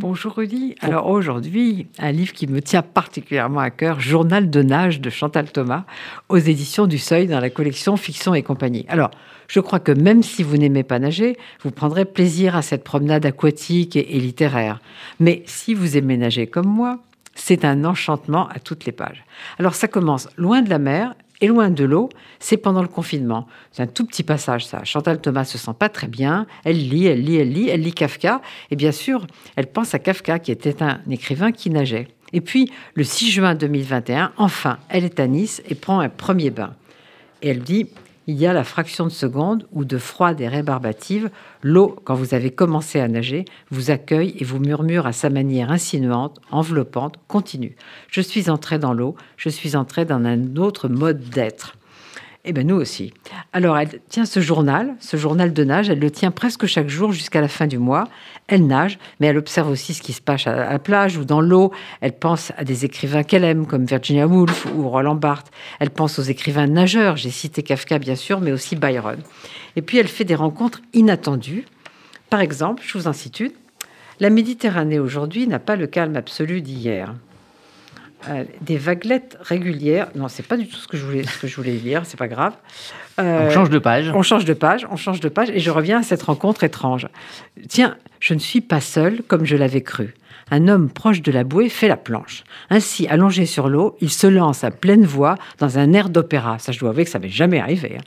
Bonjour Rudy. Alors aujourd'hui, un livre qui me tient particulièrement à cœur, Journal de nage de Chantal Thomas, aux éditions du Seuil dans la collection Fiction et compagnie. Alors, je crois que même si vous n'aimez pas nager, vous prendrez plaisir à cette promenade aquatique et, et littéraire. Mais si vous aimez nager comme moi, c'est un enchantement à toutes les pages. Alors ça commence loin de la mer et loin de l'eau, c'est pendant le confinement. C'est un tout petit passage, ça. Chantal Thomas se sent pas très bien. Elle lit, elle lit, elle lit, elle lit Kafka. Et bien sûr, elle pense à Kafka, qui était un écrivain qui nageait. Et puis, le 6 juin 2021, enfin, elle est à Nice et prend un premier bain. Et elle dit il y a la fraction de seconde où, de froide et rébarbative, l'eau, quand vous avez commencé à nager, vous accueille et vous murmure à sa manière insinuante, enveloppante, continue. Je suis entrée dans l'eau, je suis entrée dans un autre mode d'être. Eh bien, nous aussi. Alors, elle tient ce journal, ce journal de nage, elle le tient presque chaque jour jusqu'à la fin du mois. Elle nage, mais elle observe aussi ce qui se passe à la plage ou dans l'eau. Elle pense à des écrivains qu'elle aime, comme Virginia Woolf ou Roland Barthes. Elle pense aux écrivains nageurs, j'ai cité Kafka bien sûr, mais aussi Byron. Et puis, elle fait des rencontres inattendues. Par exemple, je vous en cite une. La Méditerranée aujourd'hui n'a pas le calme absolu d'hier. Euh, des vaguelettes régulières. Non, c'est pas du tout ce que je voulais, ce que je voulais lire, c'est pas grave. Euh, on change de page. On change de page, on change de page, et je reviens à cette rencontre étrange. Tiens, je ne suis pas seule comme je l'avais cru. Un homme proche de la bouée fait la planche. Ainsi, allongé sur l'eau, il se lance à pleine voix dans un air d'opéra. Ça, je dois avouer que ça m'est jamais arrivé. Hein.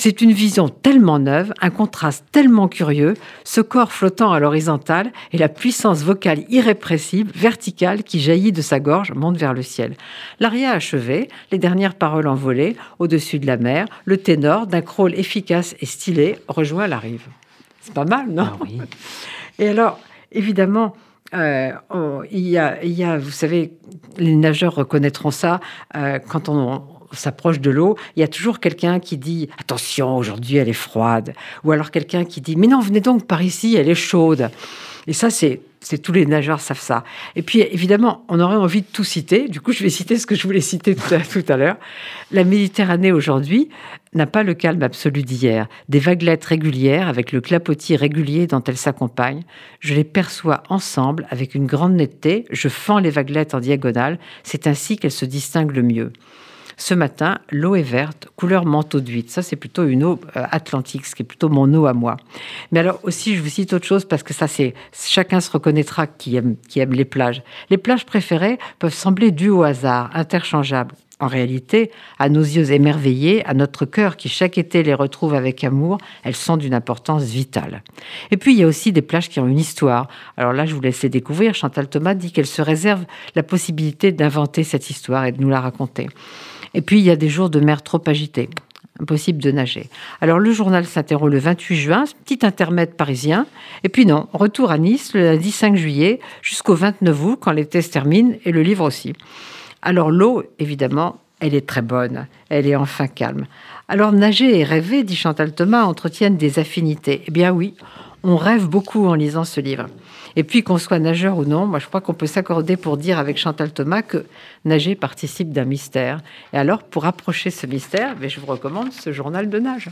C'est une vision tellement neuve, un contraste tellement curieux, ce corps flottant à l'horizontale et la puissance vocale irrépressible, verticale, qui jaillit de sa gorge monte vers le ciel. L'aria achevé, les dernières paroles envolées, au-dessus de la mer, le ténor, d'un crawl efficace et stylé, rejoint la rive. C'est pas mal, non? Ah oui. Et alors, évidemment, euh, il, y a, il, y a, vous savez, les nageurs reconnaîtront ça euh, quand on, s'approche de l'eau, il y a toujours quelqu'un qui dit attention, aujourd'hui elle est froide, ou alors quelqu'un qui dit mais non, venez donc par ici, elle est chaude. Et ça, c'est c'est tous les nageurs savent ça. Et puis évidemment, on aurait envie de tout citer. Du coup, je vais citer ce que je voulais citer tout à, tout à l'heure. La Méditerranée aujourd'hui n'a pas le calme absolu d'hier. Des vaguelettes régulières avec le clapotis régulier dont elles s'accompagnent. Je les perçois ensemble avec une grande netteté. Je fends les vaguelettes en diagonale. C'est ainsi qu'elles se distinguent le mieux. Ce matin, l'eau est verte, couleur manteau d'huître. Ça, c'est plutôt une eau euh, atlantique, ce qui est plutôt mon eau à moi. Mais alors aussi, je vous cite autre chose parce que ça, c'est chacun se reconnaîtra qui aime, qui aime les plages. Les plages préférées peuvent sembler dues au hasard, interchangeables. En réalité, à nos yeux émerveillés, à notre cœur qui chaque été les retrouve avec amour, elles sont d'une importance vitale. Et puis, il y a aussi des plages qui ont une histoire. Alors là, je vous laisse les découvrir. Chantal Thomas dit qu'elle se réserve la possibilité d'inventer cette histoire et de nous la raconter. Et puis, il y a des jours de mer trop agités. Impossible de nager. Alors, le journal s'interrompt le 28 juin, petit intermède parisien. Et puis, non, retour à Nice le lundi 5 juillet jusqu'au 29 août, quand les tests terminent, et le livre aussi. Alors, l'eau, évidemment, elle est très bonne. Elle est enfin calme. Alors, nager et rêver, dit Chantal Thomas, entretiennent des affinités. Eh bien, oui, on rêve beaucoup en lisant ce livre. Et puis, qu'on soit nageur ou non, moi, je crois qu'on peut s'accorder pour dire avec Chantal Thomas que nager participe d'un mystère. Et alors, pour approcher ce mystère, ben, je vous recommande ce journal de nage.